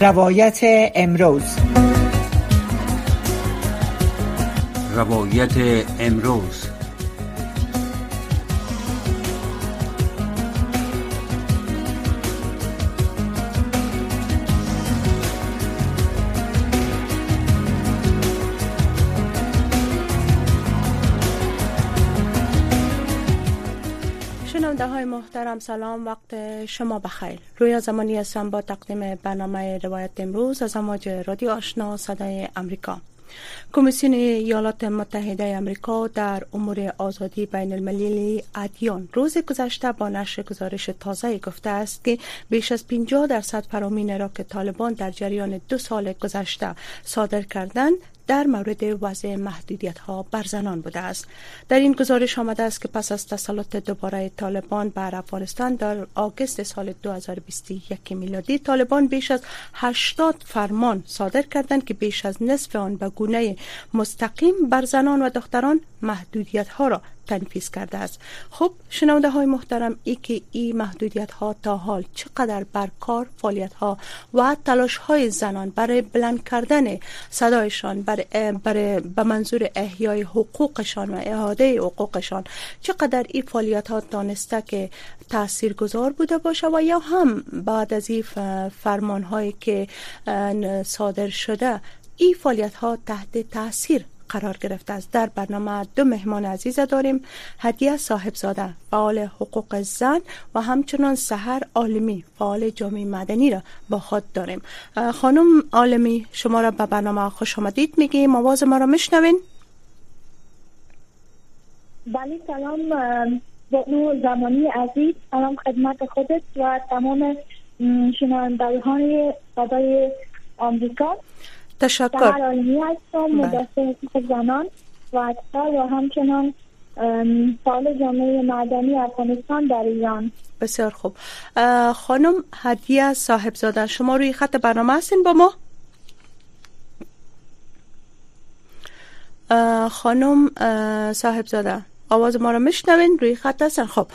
روایت امروز. روایت امروز. سلام وقت شما بخیر. رویا زمانی هستم با تقدیم برنامه روایت امروز از امواج رادیو آشنا صدای امریکا. کمیسیون ایالات متحده امریکا در امور آزادی بین المللی ادیان روز گذشته با نشر گزارش تازه گفته است که بیش از 50 درصد فرامین را که طالبان در جریان دو سال گذشته صادر کردند در مورد وضع محدودیت ها بر زنان بوده است. در این گزارش آمده است که پس از تسلط دوباره طالبان بر افغانستان در آگوست سال 2021 میلادی طالبان بیش از 80 فرمان صادر کردند که بیش از نصف آن به گونه مستقیم بر زنان و دختران محدودیت ها را تنفیز کرده است. خب شنونده های محترم ای که این محدودیت ها تا حال چقدر بر کار فعالیت ها و تلاش های زنان برای بلند کردن صدایشان برای, برای به منظور احیای حقوقشان و اعاده حقوقشان چقدر این فعالیت ها دانسته که تأثیر گذار بوده باشه و یا هم بعد از این فرمان هایی که صادر شده این فعالیت ها تحت تاثیر قرار گرفته است. در برنامه دو مهمان عزیز داریم هدیه صاحبزاده فعال حقوق زن و همچنان سهر عالمی فعال جامعه مدنی را با خود داریم. خانم عالمی شما را به برنامه خوش آمدید میگیم. آواز ما را میشنوین. بله سلام. نو زمانی عزیز. سلام خدمت خودت و تمام شنوندگان صدای آمریکا. تشکر. هستم مدافع حقوق زنان و و همچنان فعال جامعه مدنی افغانستان در ایران. بسیار خوب. خانم هدیه صاحبزاده شما روی خط برنامه هستین با ما؟ خانم صاحبزاده. آواز ما رو میشنوین روی خط هستن. خب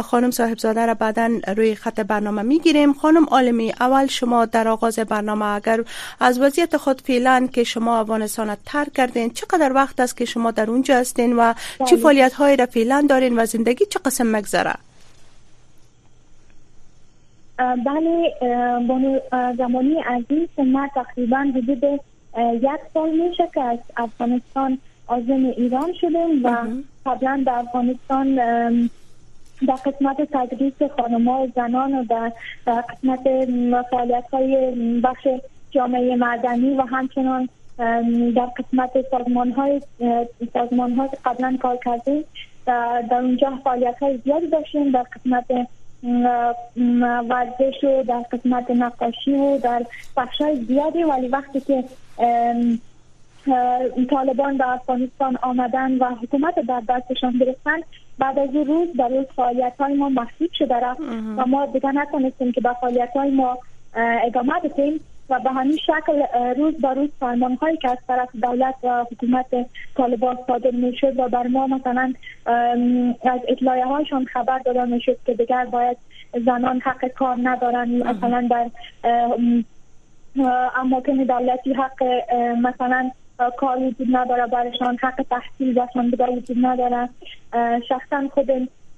خانم صاحبزاده را بعدا روی خط برنامه می‌گیریم. خانم عالمی اول شما در آغاز برنامه اگر از وضعیت خود فعلا که شما افغانستان ترک کردین چقدر وقت است که شما در اونجا هستین و چه بله. فعالیت هایی را فعلا دارین و زندگی چه قسم مگذره بله بانو زمانی عزیز ما تقریبا حدود یک سال میشه که از افغانستان آزم ایران شدیم و قبلا در افغانستان در قسمت تدریس خانم ها و زنان و در, قسمت فعالیت های بخش جامعه مدنی و همچنان در قسمت سازمان های سازمان ها قبلا کار کردیم در اونجا فعالیت های زیادی داشتیم در قسمت ورزش و در قسمت نقاشی و در بخش های زیادی. ولی وقتی که طالبان به افغانستان آمدن و حکومت در دستشان گرفتن. بعد از روز در روز فعالیت های ما محدود شده رفت و ما دیگه نتونستیم که به فعالیت های ما ادامه بدیم و به همین شکل روز به روز فرمان هایی که از طرف دولت و حکومت طالبان صادر می شد و بر ما مثلا از اطلاعیه هایشان خبر داده می شد که دیگر باید زنان حق کار ندارن مثلا در اماکن دولتی حق مثلا کار وجود نداره برشان حق تحصیل برشان دیگه وجود نداره. شخصا خود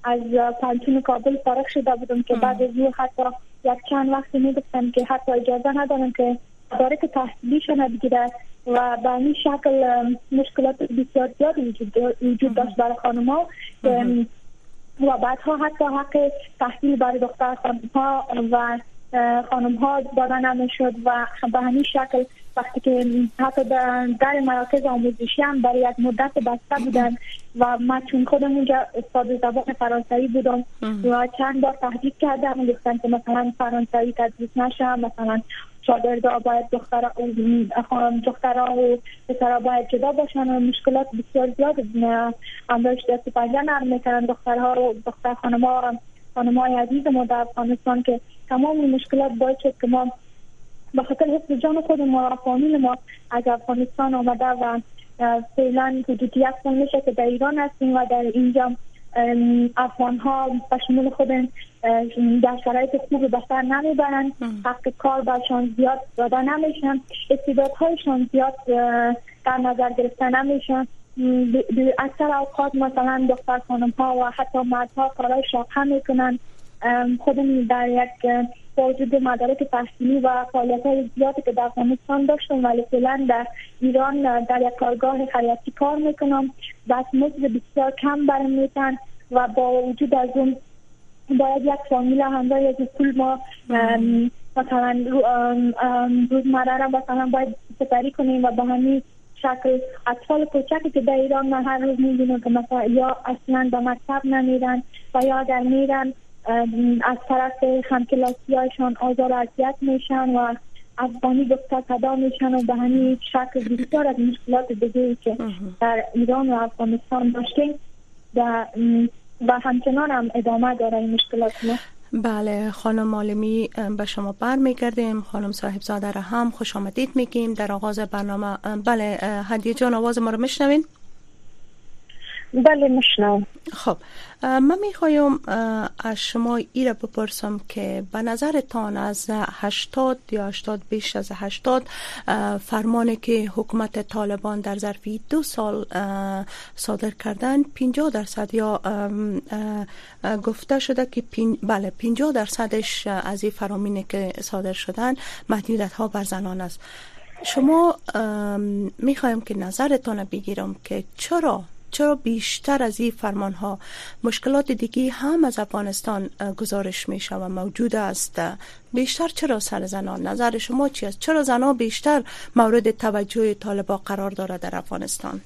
از پنتون کابل فارغ شده بودم که بعد از حتی یک چند وقتی می‌گفتم که حتی اجازه ندارم که داره که تحصیلیشون بگیره و به این شکل مشکلات بسیار زیاد وجود داشت برای خانم و بعدها حتی حق تحصیل برای دختر خانم ها و خانم ها داده نمی‌شد و به همین شکل وقتی که حتی در مراکز آموزشی هم برای یک مدت بسته بودن و من چون خودم اونجا استاد زبان فرانسوی بودم و چند بار تهدید کردم گفتن که مثلا فرانسوی تدریس نشم مثلا شاگردا باید دختر دخترها و پسرها باید جدا باشن و مشکلات بسیار زیاد هم داشت دست پنجه نرم می‌کنن دخترها و دختر خانما خانمای عزیز ما در افغانستان که تمام مشکلات باید شد که ما به خاطر حفظ جان خود ما و فامیل ما از افغانستان آمده و فعلا حدود یک سال میشه که در ایران هستیم و در اینجا افغان ها به شمول خود در شرایط خوب به سر نمی‌برند حق کار برشان زیاد داده نمیشن استعدادهایشان زیاد در نظر گرفته نمیشن. اکثر اوقات مثلا دختر خانم ها و حتی مردها کارهای شاقه می‌کنن. خودم در یک با مدارک تحصیلی و فعالیت های زیادی که در افغانستان داشتم ولی فعلا در ایران در یک کارگاه خیاطی کار می‌کنم. بس مزد بسیار کم برم میتن و با وجود از اون باید یک فامیل همراه از پول ما مثلا روزمره را مثلا باید سپری کنیم و به همین شکل اطفال کوچکی که در ایران هر روز می‌بینم که مثلا یا اصلا به مکتب نمیرن و یا اگر میرن از طرف همکلاسی هایشان آزار اذیت میشن و افغانی گفته صدا میشن و به همین شکل بسیار از مشکلات دیگه که در ایران و افغانستان داشتیم و همچنان هم ادامه داره این مشکلات ما. بله خانم عالمی به شما بر میگردیم خانم صاحب زاده را هم خوش آمدید میگیم. در آغاز برنامه بله هدیه جان آواز ما رو میشنوین؟ بله مشنو خب من می‌خوایم از شما ای بپرسم که به نظرتان از 80 یا 80 بیش از 80 فرمانی که حکومت طالبان در ظرفی دو سال صادر کردن 50 درصد یا گفته شده که بله 50 درصدش از این فرامینی که صادر شدن محدودیت ها بر زنان است. شما می‌خوایم که نظرتان بگیرم که چرا چرا بیشتر از این فرمان ها مشکلات دیگه هم از افغانستان گزارش میشه و موجود است. بیشتر چرا سر زنان؟ نظر شما چی است؟ چرا زنان بیشتر مورد توجه طالبا قرار داره در افغانستان؟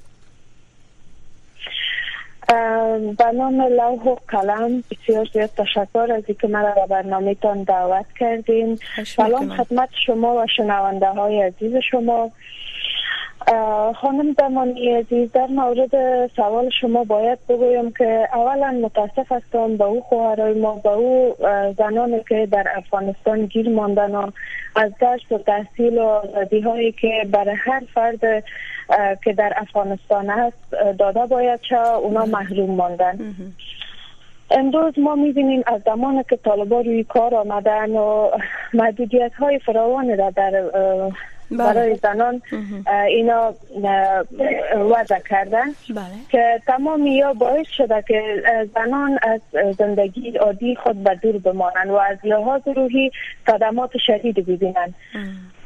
به نام لوح و قلم بسیار زیاد تشکر از اینکه مرا به برنامه تان دعوت کردین. سلام خدمت شما و شنونده های عزیز شما. خانم دمانی عزیز در مورد سوال شما باید بگویم که اولا متاسف هستم به او خواهرای ما به او زنانی که در افغانستان گیر ماندن و از گشت و تحصیل و آزادی هایی که برای هر فرد که در افغانستان است داده باید چه اونا محروم ماندن. امروز ما می‌بینیم از زمان که طالبا روی کار آمدن و محدودیت های فراوان را در بله. برای زنان اینا وضع کردن بله. که تمام یا باعث شده که زنان از زندگی عادی خود به دور بمانند و از لحاظ روحی صدمات شدید ببینند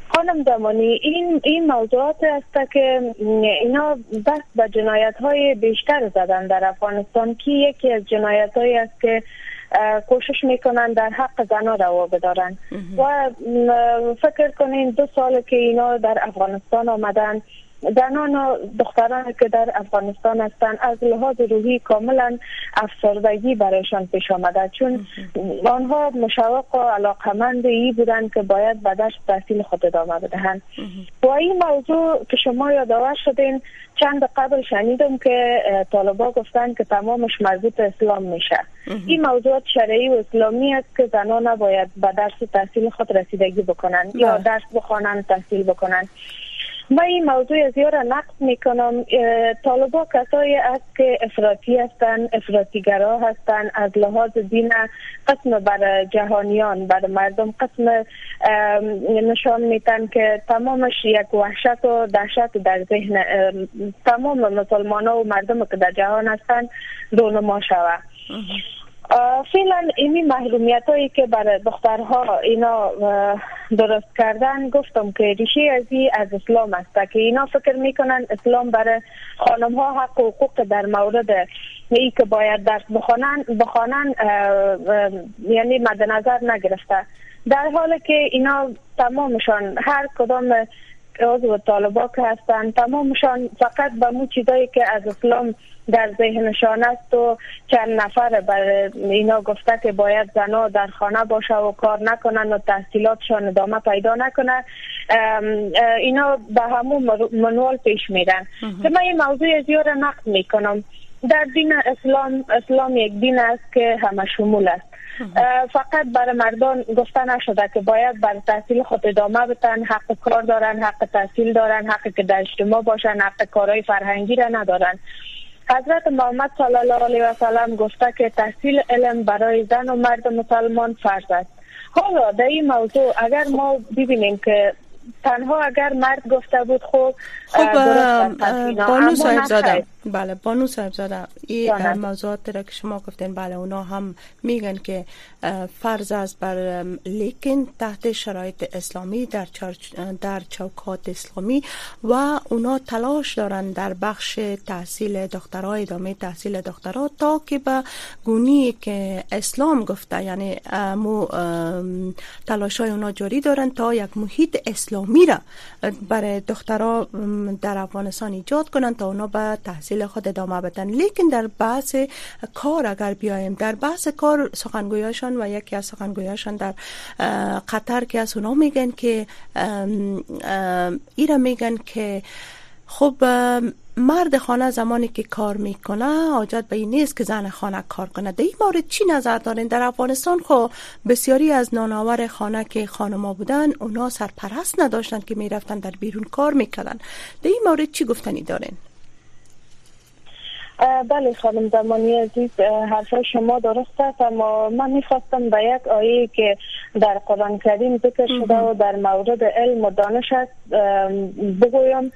خانم دمانی این این موضوعات است که اینا بس به جنایت های بیشتر زدن در افغانستان که یکی از جنایت هایی است که کوشش می‌کنن در حق زنا روا بدارن. و فکر کنین دو سال که اینا در افغانستان آمدن زنان و دختران که در افغانستان هستند از لحاظ روحی کاملا افسردگی برایشان پیش آمده. چون آنها مشوق و علاقمند ای بودند که باید به دشت تحصیل خود ادامه بدهند. و این موضوع که شما یادآور شدین چند قبل شنیدم که طالبا گفتن که تمامش مربوط اسلام میشه. این موضوعات شرعی و اسلامی است که زنان نباید به درس تحصیل خود رسیدگی بکنن یا بله. درس بخوانن تحصیل بکنن ما این موضوع را نقد می‌کنم طالبا کسایی است که افراطی هستند افراطیگرا هستند از لحاظ دین قسم بر جهانیان بر مردم قسم نشان میتن که تمامش یک وحشت و دهشت در ذهن تمام مسلمان و مردم که در جهان هستند رونما شود فعلا اینی محرومیت هایی که برای دخترها اینا درست کردن گفتم که ریشه از از اسلام است. که اینا فکر می‌کنن اسلام برای خانم ها حق و حقوق در مورد ای که باید درس بخوانن بخوانن یعنی مد نظر نگرفته. در حالی که اینا تمامشان هر کدام عضو طالبا که هستن. تمامشان فقط به مو چیزایی که از اسلام در ذهنشان است و چند نفر بر اینا گفته که باید زنا در خانه باشه و کار نکنن و تحصیلاتشان ادامه پیدا نکنه. اینا به همون منوال پیش میرن. که من این موضوع زیاد نقد می‌کنم. در دین اسلام اسلام یک دین است که همه شمول است. فقط برای مردان گفته نشده که باید بر تحصیل خود ادامه بتن حق کار دارن حق تحصیل دارن حق که در اجتماع باشن حق کارهای فرهنگی را ندارن. حضرت محمد صلی الله علیه و سلم گفته که تحصیل علم برای زن و مرد مسلمان فرض است. حالا در این موضوع اگر ما ببینیم که تنها اگر مرد گفته بود خوب خب بانو صاحب زاده بله بانو صاحب زاده این موضوعات را که شما گفتین بله اونا هم میگن که فرض است بر لیکن تحت شرایط اسلامی در, در چوکات اسلامی و اونا تلاش دارن در بخش تحصیل دکترا ادامه تحصیل دکترا تا که به گونی که اسلام گفته یعنی مو تلاش های اونا جاری دارن تا یک محیط اسلامی را برای دخترها در افغانستان ایجاد کنند تا اونا به تحصیل خود ادامه بدن. لیکن در بحث کار اگر بیایم در بحث کار سخنگویاشان و یکی از سخنگویاشان در قطر که از اونا میگن که ایرا میگن که خب مرد خانه زمانی که کار می‌کنه حاجت به این نیست که زن خانه کار کنه. در این مورد چی نظر دارین؟ در افغانستان خو بسیاری از ناناور خانه که خانما بودن اونا سرپرست نداشتن که می‌رفتن در بیرون کار می‌کردن. در این مورد چی گفتنی دارین؟ بله خانم زمانی عزیز حرف شما درست است اما من می‌خواستم به یک آیه که در قرآن کریم ذکر شده و در مورد علم و دانش است بگویم.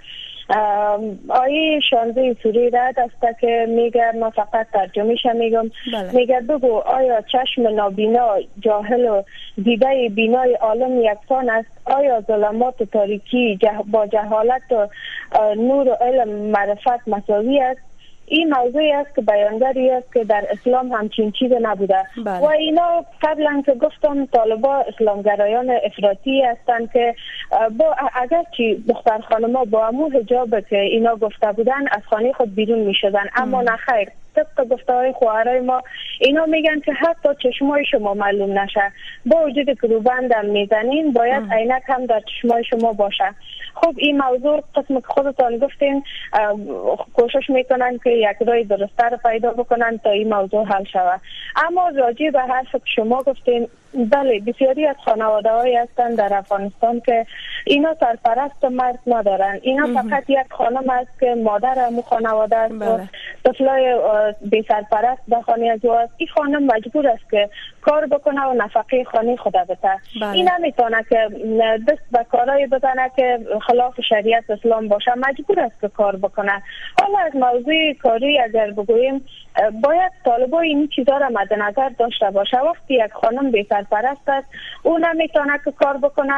آیه شانزه سوری رد است که میگه ما فقط ترجمهش میگم. بله. میگه بگو آیا چشم نابینا جاهل و دیده بینای عالم یکسان است؟ آیا ظلمات و تاریکی با جهالت و نور و علم معرفت مساوی است؟ این موضوعی است که بیانگری است که در اسلام همچین چیز نبوده. بله. و اینا قبلا که گفتم طالبا اسلامگرایان افراطی هستند که با اگر چی دختر خانما با امو حجاب که اینا گفته بودن از خانه خود بیرون می شدن اما نخیر. طبق گفته های خواهرای ما اینا میگن که حتی چشمای شما معلوم نشه. با وجود که روبندم می‌زنین باید عینک هم در چشمای شما باشه. خب این موضوع قسم که خودتان گفتین کوشش می‌کنن که یک رای درستر پیدا بکنن تا این موضوع حل شود. اما راجع به حرف که شما گفتین بله بسیاری از خانواده های هستند در افغانستان که اینا سرپرست مرد ندارن. اینا فقط یک خانم است که مادر همو خانواده است بله. طفلای بی سرپرست در خانه از است. این خانم مجبور است که کار بکنه و نفقه خانه خود بده بله. این نمی‌تونه که دست به کارهای بزنه که خلاف شریعت اسلام باشه. مجبور است که کار بکنه. حالا از موضوع کاری اگر بگوییم باید طالبا این چیزا را مد نظر داشته باشه. وقتی یک خانم بی سرپرست است او نمی‌تونه که کار بکنه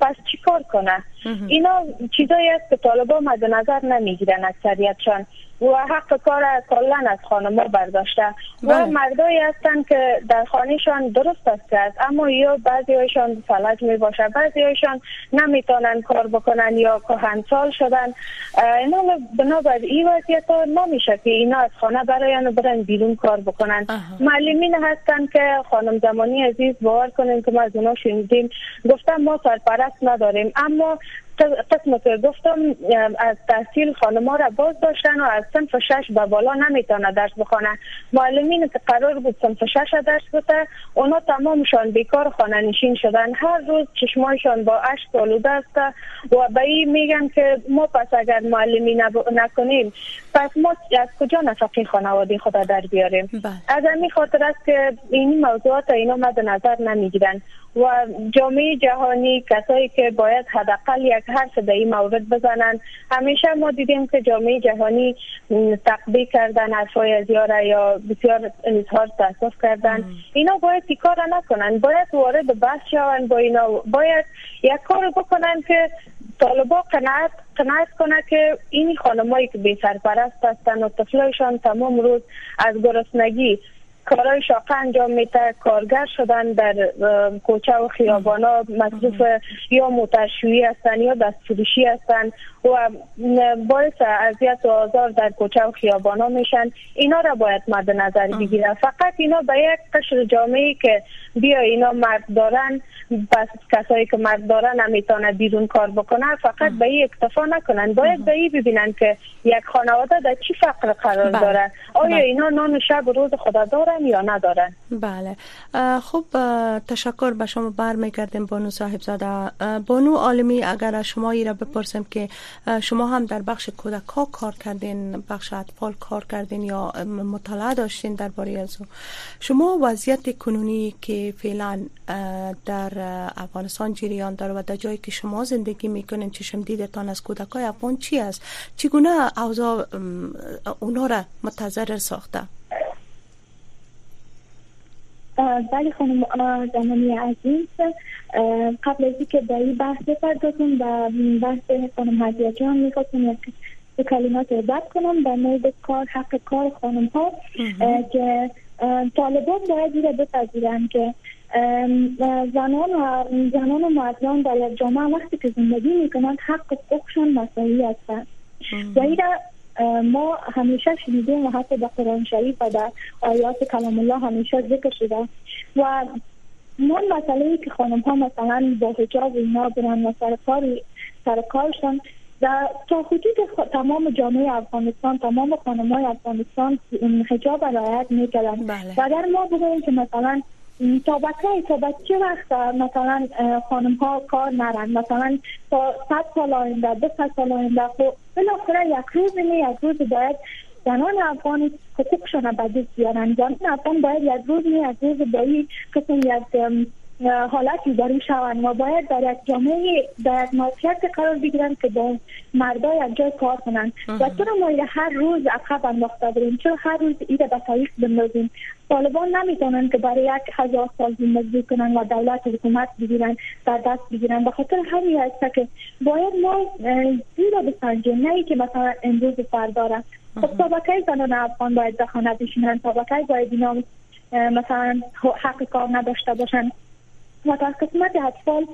پس چی کار کنه؟ اینا چیزایی است که طالبا مد نظر نمی‌گیرن اکثریتشان. و حق کار کلا از خانما برداشته. و بله. مردایی هستند که در خانهشان درست است کرد اما یا بعضی هایشان فلج می باشه بعضی هایشان نمی‌تونن کار بکنن یا سال شدن. اینا بنابر این وضعیت ها نمیشه که اینا از خانه براین برن بیرون کار بکنن. معلمین هستند که خانم زمانی عزیز باور کنیم که ما از اونا شنیدیم. گفتم ما سرپرست نداریم. اما قسم که گفتم از تحصیل خانما را باز داشتن و از صنف شش به بالا نمی‌تونه درس بخونه. معلمین که قرار بود صنف شش درس بده اونا تمامشان بیکار خانه نشین شدن. هر روز چشمایشان با اشک آلوده است و به این میگن که ما پس اگر معلمی نکنیم پس ما از کجا نفقه خانواده خود در بیاریم؟ بله. از همین خاطر است که این موضوعات اینا مد نظر نمی‌گیرن. و جامعه جهانی کسایی که باید حداقل یک حرف در این مورد بزنن. همیشه ما دیدیم که جامعه جهانی تقبیه کردن حرفای از یاره یا بسیار اظهار تاسف کردن. اینا باید کار نکنن. باید وارد بحث شون با اینا. باید یک کار بکنن که طالبا قناعت قناعت کنه که این خانمایی که بی سرپرست هستن و طفلایشان تمام روز از گرسنگی کارهای شاقه انجام میده. کارگر شدن در کوچه و خیابانا مصروف یا موترشویی هستن یا دستفروشی هستن و باعث اذیت و آزار در کوچه و خیابانا میشن. اینا را باید مد نظر بگیره فقط اینا به یک قشر جامعه که بیا اینا مرد دارن بس کسایی که مرد دارن نمی‌تونه بیرون کار بکنه فقط به این اکتفا نکنن. باید به این ببینن که یک خانواده در چی فقر قرار بله. داره. آیا بله. اینا نان شب روز خدا دارن؟ دارن یا ندارن؟ بله. خب تشکر به شما برمیگردیم بانو صاحب زاده بانو عالمی اگر شما ای را بپرسم که شما هم در بخش کودک ها کار کردین بخش اطفال کار کردین یا مطالعه داشتین درباره از شما وضعیت کنونی که فعلا در افغانستان جریان داره و در جایی که شما زندگی می‌کنین چشم دیدتان از کودک های افغان چی است؟ چگونه اوضاع اونا را متضرر ساخته؟ بله خانم زمانی عزیز قبل از اینکه به این بحث بپردازم و بحث خانم هدیه جان می‌خواستم یک کلمات بد کنم در مورد کار حق کار خانم ها که طالبان باید این بپذیرن که زنان و زنان و مردان در یک جامعه وقتی که زندگی می‌کنند حق حقوقشان مساوی هستند و ما همیشه شنیدیم و حتی در قرآن شریف و در آیات کلام الله همیشه ذکر شده و من مسئله که خانم ها مثلا با حجاب اینا برن و سر کارشان در تا حدود تمام جامعه افغانستان تمام خانم های افغانستان حجاب رعایت می‌کردن بله. و در ما بگوییم که مثلا تا بچه تا بچه وقت مثلا خانم ها کار نرن؟ مثلا تا صد سال آینده دو سال آینده خب بالاخره یک روز یک روز باید زنان افغان حقوقشان به دست بیارن. زنان افغان باید یک روز یک روز با این قسم یک حالتی در شوند. و باید در یک جامعه در یک موقعیت قرار بگیرن که با مردای یک جای کار کنند. و چرا ما هر روز عقب انداخته بریم. چرا هر روز ایره به تاریخ بندازیم. طالبان نمی‌تونن که برای یک هزار سال زندگی کنن و دولت حکومت بگیرن در دست بگیرن. به خاطر همین است که باید ما زیرا بسنجیم نه که مثلا امروز فرداره خب طبقه زنان افغان باید به خانه بشینن طبقه باید اینا مثلا حق کار نداشته باشن. و در قسمت اطفال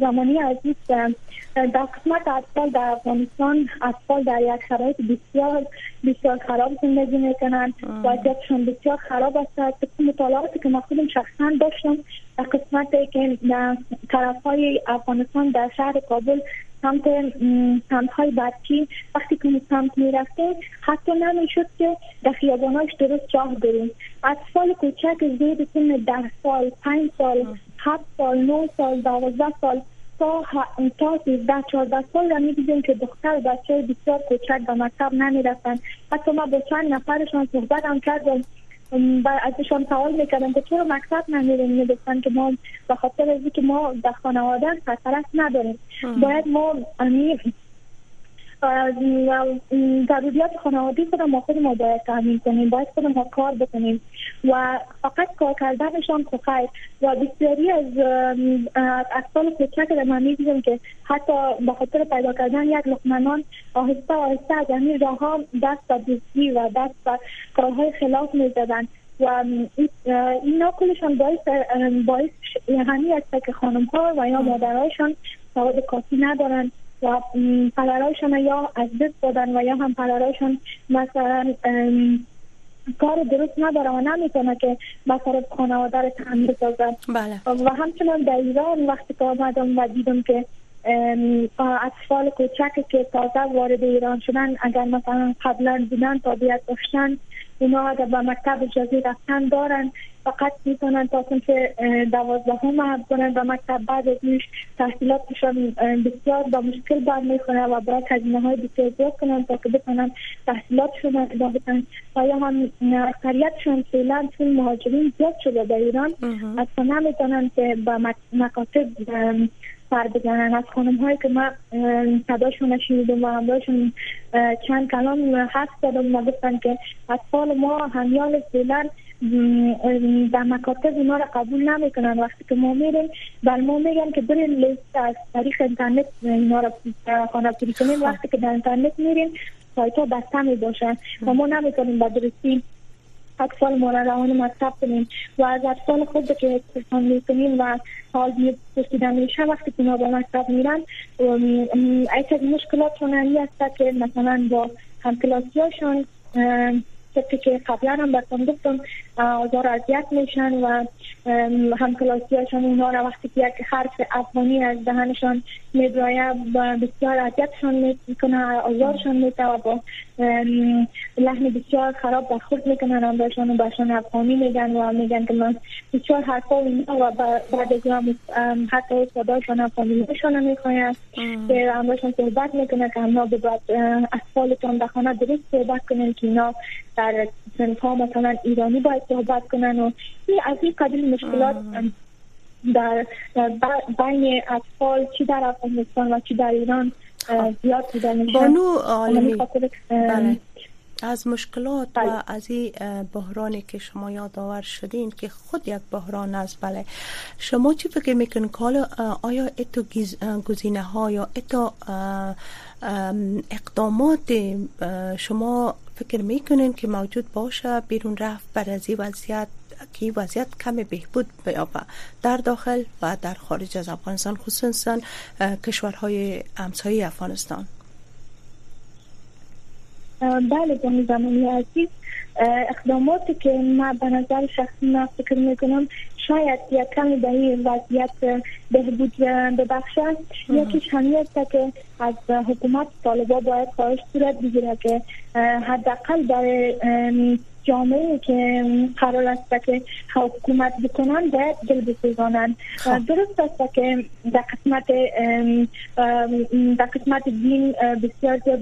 زمانی عزیز در قسمت اطفال در افغانستان اطفال در یک شرایط بسیار بسیار خراب زندگی می‌کنند. وضعیتشون بسیار خراب است. مطالعاتی که ما خودم شخصا داشتم در قسمت که در طرف های افغانستان در شهر کابل سمت سمت های برچی وقتی که سمت می رفته حتی نمی‌شد که در خیاباناش درست راه بریم. اطفال کوچک زیر سن ده سال پنج سال هفت سال نه سال دوازده سال تا تا 13 14 سال را می‌دیدیم که دختر بچه بسیار کوچک به مکتب نمی رفتن حتی ما با چند نفرشان صحبت هم کردم و ازشان سوال می‌کردم که چرا مکتب نمیریم می‌گفتن که ما به خاطر از که ما در خانواده سرپرست نداریم. باید ما ضروریات خانوادی خودم ما خود ما باید تامین کنیم باید خود ما کار بکنیم و فقط کار کردنشان خو خیر. و بسیاری از اطفال کوچک در من می‌دیدم که حتی به خاطر پیدا کردن یک لقمنان آهسته آهسته از این راه دست به دوستی و دست به کارهای خلاف می‌زدن. و اینا کلشان باعث باعث همین است که خانم ها و یا مادرهایشان سواد کافی ندارن. و پدرایشان یا از دست دادن و یا هم پدرایشان مثلا کار درست نداره و نمی‌تونه که مصارف خانواده رو تامین بسازن بله. و همچنان در ایران وقتی که آمدم و دیدم که اطفال کوچک که تازه وارد ایران شدن اگر مثلا قبلا بودن تابعیت داشتن اونا به مکتب اجازه رفتن دارن فقط می‌تونن تا که دوازدهم کنن و مکتب بعد از نیش تحصیلاتشان بسیار با مشکل بر می‌خونه و باید هزینه های بسیار زیاد کنن تا که بتونن تحصیلاتشون ادامه بدن. و یا هم اکثریتشون فعلا چون مهاجرین زیاد شده در ایران اصلا نمی‌تونن که به مکاتب سر بزنن از خانم هایی که ما صداشون شنیدم و همراهشون چند کلام حرف زدم و گفتن که اطفال ما همیال فعلا در مکاتب اونا را قبول نمی‌کنن. وقتی که ما میریم بر ما میگن که برین لیست از طریق اینترنت اینا را خانه پوری کنیم وقتی که در اینترنت میریم سایت ها بسته می باشن و ما نمی‌تونیم به درستی اطفال روان مکتب کنیم و از اطفال خود که می می‌کنیم و حال پرسیدن میشه وقتی که به مکتب میرن ایک از مشکلات هایی هست که مثلا با همکلاسی هاشون که قبلا هم براتون گفتم آزار اذیت میشن و همکلاسیاشان اونا را وقتی که یک حرف افغانی از دهنشان میدرایه بسیار اذیتشان می‌کنه آزارشان میده و با لحن بسیار خراب برخورد می‌کنن هم بهشان و بهشان افغانی میگن و میگن که من بسیار حرفا و بعد از حتی صدایشان افغانی میشان می‌خواین که همشان صحبت می‌کنه که همنا به بعد اطفالتان در خانه درست صحبت کنن که اینا در سنف ها مثلا ایرانی باید صحبت کنن و از این قبیل مشکلات در بین اطفال چی در افغانستان و چی در ایران زیاد بودن بانو عالمی. بله. از مشکلات و بله. از این بحرانی که شما یادآور شدین که خود یک بحران است. بله. شما چی فکر می‌کنید که آیا اتو گزینه ها یا اتو اقدامات شما فکر می‌کنین که موجود باشه بیرون رفت بر از وضعیت که وضعیت کم بهبود بیابه. در داخل و در خارج از افغانستان خصوصا کشورهای همسایه افغانستان. بله جنی زمانی عزیز. اقداماتی که ما به نظر شخصی فکر می‌کنم شاید یک کمی به این وضعیت بهبود ببخشد یکیش همی است که از حکومت طالبا باید خواهش صورت بگیره که حداقل برای جامعه که قرار است که حکومت بکنن باید دل بسوزانند خب. درست است که در قسمت در قسمت دین بسیار زیاد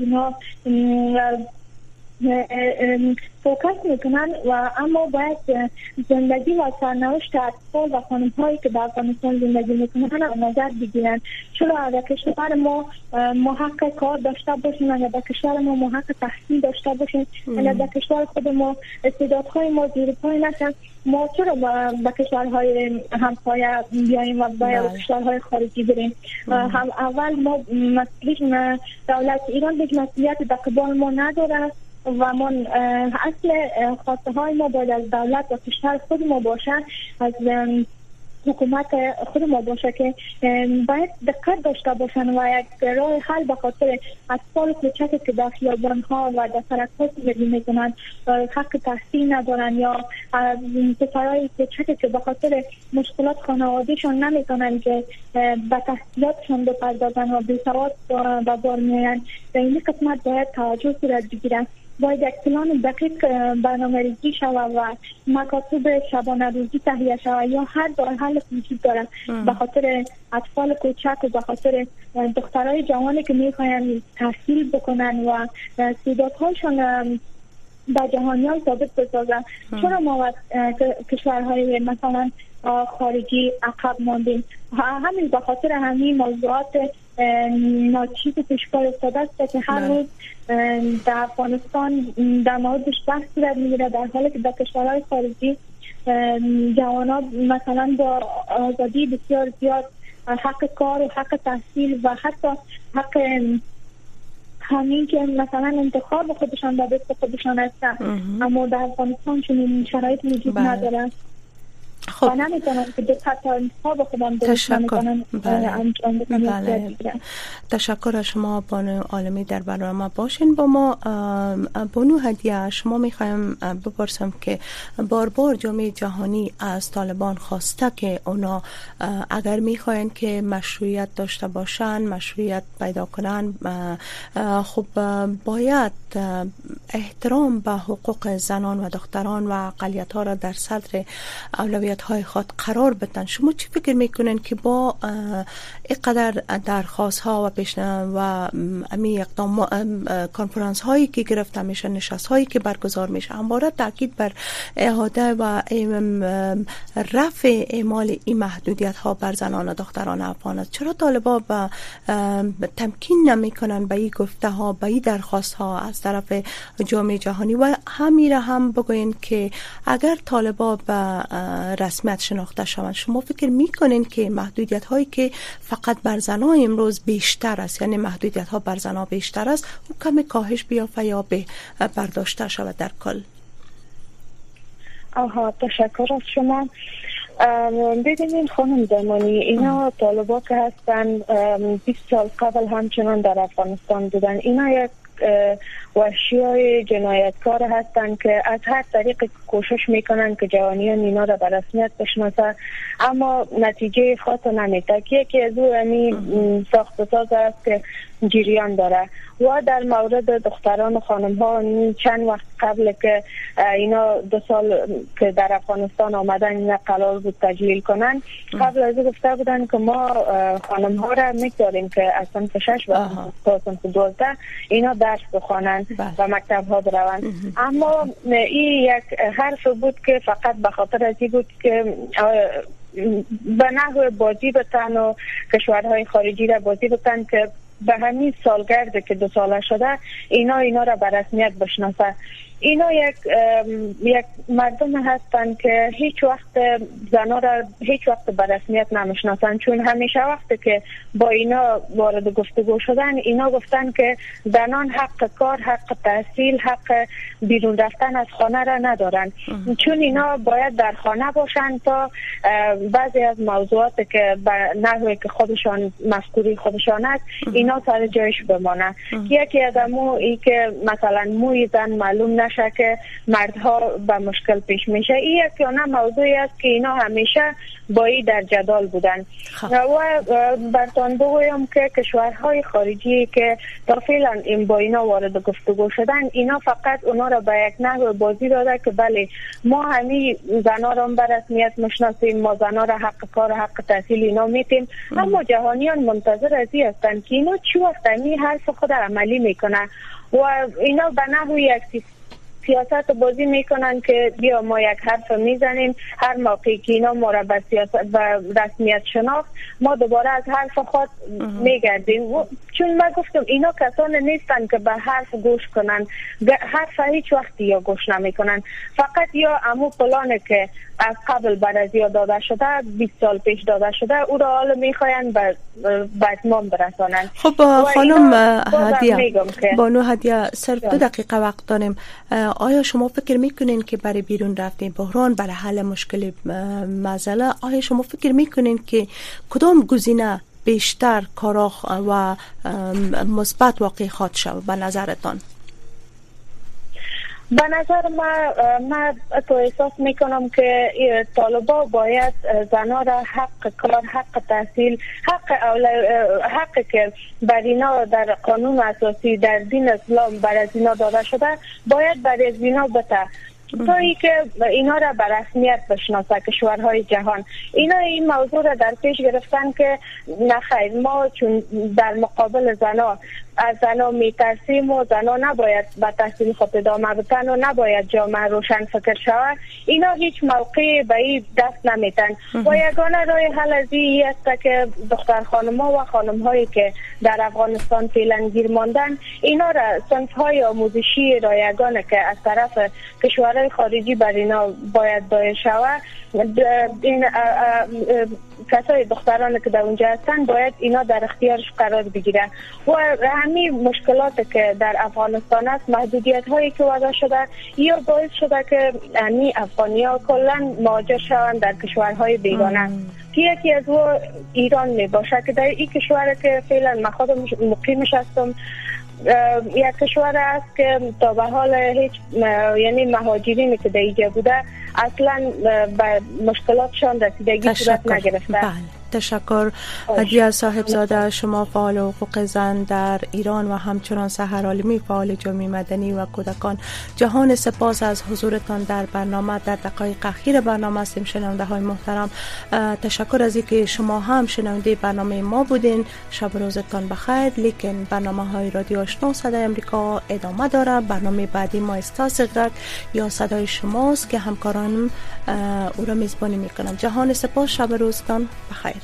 فوکس می‌کنن و اما باید زندگی و سرنوشت اطفال و خانم هایی که در افغانستان زندگی می‌کنن نظر بگیرن. چرا در کشور ما ما حق کار داشته باشیم اگر در کشور ما ما حق تحصیل داشته باشیم؟ اگر در کشور خود ما استعدادهای ما زیر پای نشن؟ ما چرا با کشورهای همسایه بیاییم و باید بله. کشورهای خارجی بریم؟ هم اول ما مسئولیت دولت ایران یک مسئولیت در ما نداره. و من اصل خواسته های ما باید از دولت و کشور خود ما باشن از حکومت خود ما باشه که باید دقت داشته باشن و یک راه حل به خاطر اطفال کوچک که در خیابان ها و در سرک ها زندگی می‌کنن حق تحصیل ندارن یا پسرهای کوچک که به خاطر مشکلات خانوادهشون نمی‌تونن که به تحصیلاتشون بپردازن و بی سواد به بار میان این قسمت باید توجه صورت بگیرن. باید یک پلان دقیق برنامه ریزی شود و مکاتب شبانه روزی تهیه شود. یا هر دار حل وجود داره به خاطر اطفال کوچک و به خاطر دخترای جوانی که می‌خواین تحصیل بکنن و استعدادهاشون به جهانیان ثابت بسازن. چرا ما کشورهای مثلا خارجی عقب ماندیم؟ همین به خاطر همین موضوعات ناچیز پیشکار افتاده است که هر بله. روز در افغانستان در موردش بحث صورت می‌گیره در حالی که در کشورهای خارجی جوانات مثلا با آزادی بسیار زیاد حق کار و حق تحصیل و حتی حق همین که مثلا انتخاب خودشان در دست خودشان هستن اما در افغانستان چنین شرایط وجود بله. نداره خب. تشکر. بله. تشکر از شما بانو عالمی در برنامه باشین با ما. بانو هدیه شما می‌خوایم بپرسم که بار بار جامعه جهانی از طالبان خواسته که اونا اگر می‌خواین که مشروعیت داشته باشن مشروعیت پیدا کنن خب باید احترام به حقوق زنان و دختران و اقلیت ها را در صدر اولویت های خود قرار بدن. شما چی فکر می‌کنن که با اینقدر درخواست ها و پیشن و امی اقدام کنفرانس هایی که گرفته میشه نشست هایی که برگزار میشه همواره تاکید بر اعاده و رفع اعمال این محدودیت ها بر زنان و دختران افغان است. چرا طالبا با تمکین نمی‌کنن؟ به این گفته ها به این درخواست ها از طرف جامعه جهانی و همیره هم بگوین که اگر طالبا به رسمیت شناخته شوند شما فکر می‌کنین که محدودیت هایی که فقط بر زنان امروز بیشتر است یعنی محدودیت ها بر زنان بیشتر است او کمی کاهش بیافته یا به برداشته شود در کل؟ آها تشکر از شما. ببینید خانم دمانی اینا طالبا که هستن 20 سال قبل همچنان در افغانستان بودن. اینا یک وحشی های جنایتکار هستند که از هر طریق کوشش می‌کنن که جوانیان اینا را به رسمیت بشناسه اما نتیجه خاص نمیده یکی از او ساخت ساز است که جریان داره. و در مورد دختران و خانم ها چند وقت قبل که اینا دو سال که در افغانستان آمدن اینا قرار بود تجلیل کنن قبل از گفته بودن که ما خانم ها را می‌گذاریم که از سنف شش و سنف دوزده اینا درس بخوانند بله. و مکتب ها بروند. اما این یک حرف بود که فقط به خاطر از بود که به نحو بازی بتن و کشورهای خارجی را بازی بتن که به همین سالگرد که دو ساله شده اینا اینا را به رسمیت بشناسه. اینا یک یک مردم هستند که هیچ وقت زنا را هیچ وقت به رسمیت نمی‌شناسند چون همیشه وقتی که با اینا وارد گفتگو شدن اینا گفتن که زنان حق کار حق تحصیل حق بیرون رفتن از خانه را ندارند چون اینا باید در خانه باشند تا بعضی از موضوعات که نحوی که خودشان مذکوری خودشان است اینا سر جایش بمانه. یکی از ای که مثلا موی زن معلوم نشه که مردها به مشکل پیش میشه. این یک نه موضوعی است که اینا همیشه با در جدال بودن. خب. و برتان بگویم که کشورهای خارجی که تا فعلا این با اینا وارد گفتگو شدن اینا فقط اونا را به یک نحو بازی داده که بله ما همین زنا را به رسمیت مشناسیم ما زنا را حق کار حق تحصیل اینا میتیم اما جهانیان منتظر از این هستند که اینا چی وقت حرف خود عملی می‌کنه و اینا به نحو یک سیاست بازی می‌کنن که بیا ما یک حرف می‌زنیم هر موقعی که اینا ما را به سیاست و رسمیت شناخت ما دوباره از حرف خود میگردیم. چون من گفتم اینا کسان نیستن که به حرف گوش کنن حرف هیچ وقتی یا گوش نمی‌کنن. فقط یا امو پلانه که از قبل از داده شده 20 سال پیش داده شده او را حالا می‌خواین به اتمام برسانن خب خانم هدیه بانو هدیه صرف دو دقیقه وقت داریم. آیا شما فکر می‌کنین که برای بیرون رفتن بحران برای حل مشکل مزله آیا شما فکر می‌کنین که کدام گزینه بیشتر کاراخ و مثبت واقع خواد شود به نظرتان؟ به نظر ما من تو احساس می‌کنم که طالبا باید زنا را حق کار حق تحصیل حق حق که بر اینا در قانون اساسی در دین اسلام بر از داده شده باید بر از اینا بته تا که اینا را به رسمیت بشناسه کشورهای جهان. اینا این موضوع را در پیش گرفتن که نخیر ما چون در مقابل زنا از زنا میترسیم و زنا نباید به تحصیل خود ادامه بتن و نباید جامعه روشن فکر شود. اینا هیچ موقعی به این دست نمیتن. و یگانه رای حل از این است که دختر خانم ها و خانم هایی که در افغانستان فعلا گیر ماندن اینا را سنف های آموزشی رایگانه که از طرف کشورهای خارجی بر اینا باید دایر شود این کسای دختران که در اونجا هستن باید اینا در اختیارش قرار بگیرن. و همین مشکلات که در افغانستان است محدودیت هایی که وضع شده یا باعث شده که همین افغانی ها کلا مهاجر شوند در کشورهای بیگانه. یکی از او ایران می باشه که در این کشور که فعلا من خودم مقیمش هستم یک کشور است که تا به حال هیچ یعنی مهاجرینی که در اینجا بوده اصلا به مشکلاتشان رسیدگی صورت نگرفته. بله. تشکر. هدیه صاحب زاده شما فعال حقوق زن در ایران و همچنان سهر عالمی فعال جامعه مدنی و کودکان. جهان سپاس از حضورتان در برنامه. در دقایق اخیر برنامه هستیم. شنونده های محترم تشکر از اینکه شما هم شنونده برنامه ما بودین. شب روزتان بخیر. لیکن برنامه های رادیو آشنا صدای امریکا ادامه داره برنامه بعدی ما استاس یا صدای شماست که همکارانم او را میزبانی می‌کنم. جهان سپاس. شب روزتان بخیر.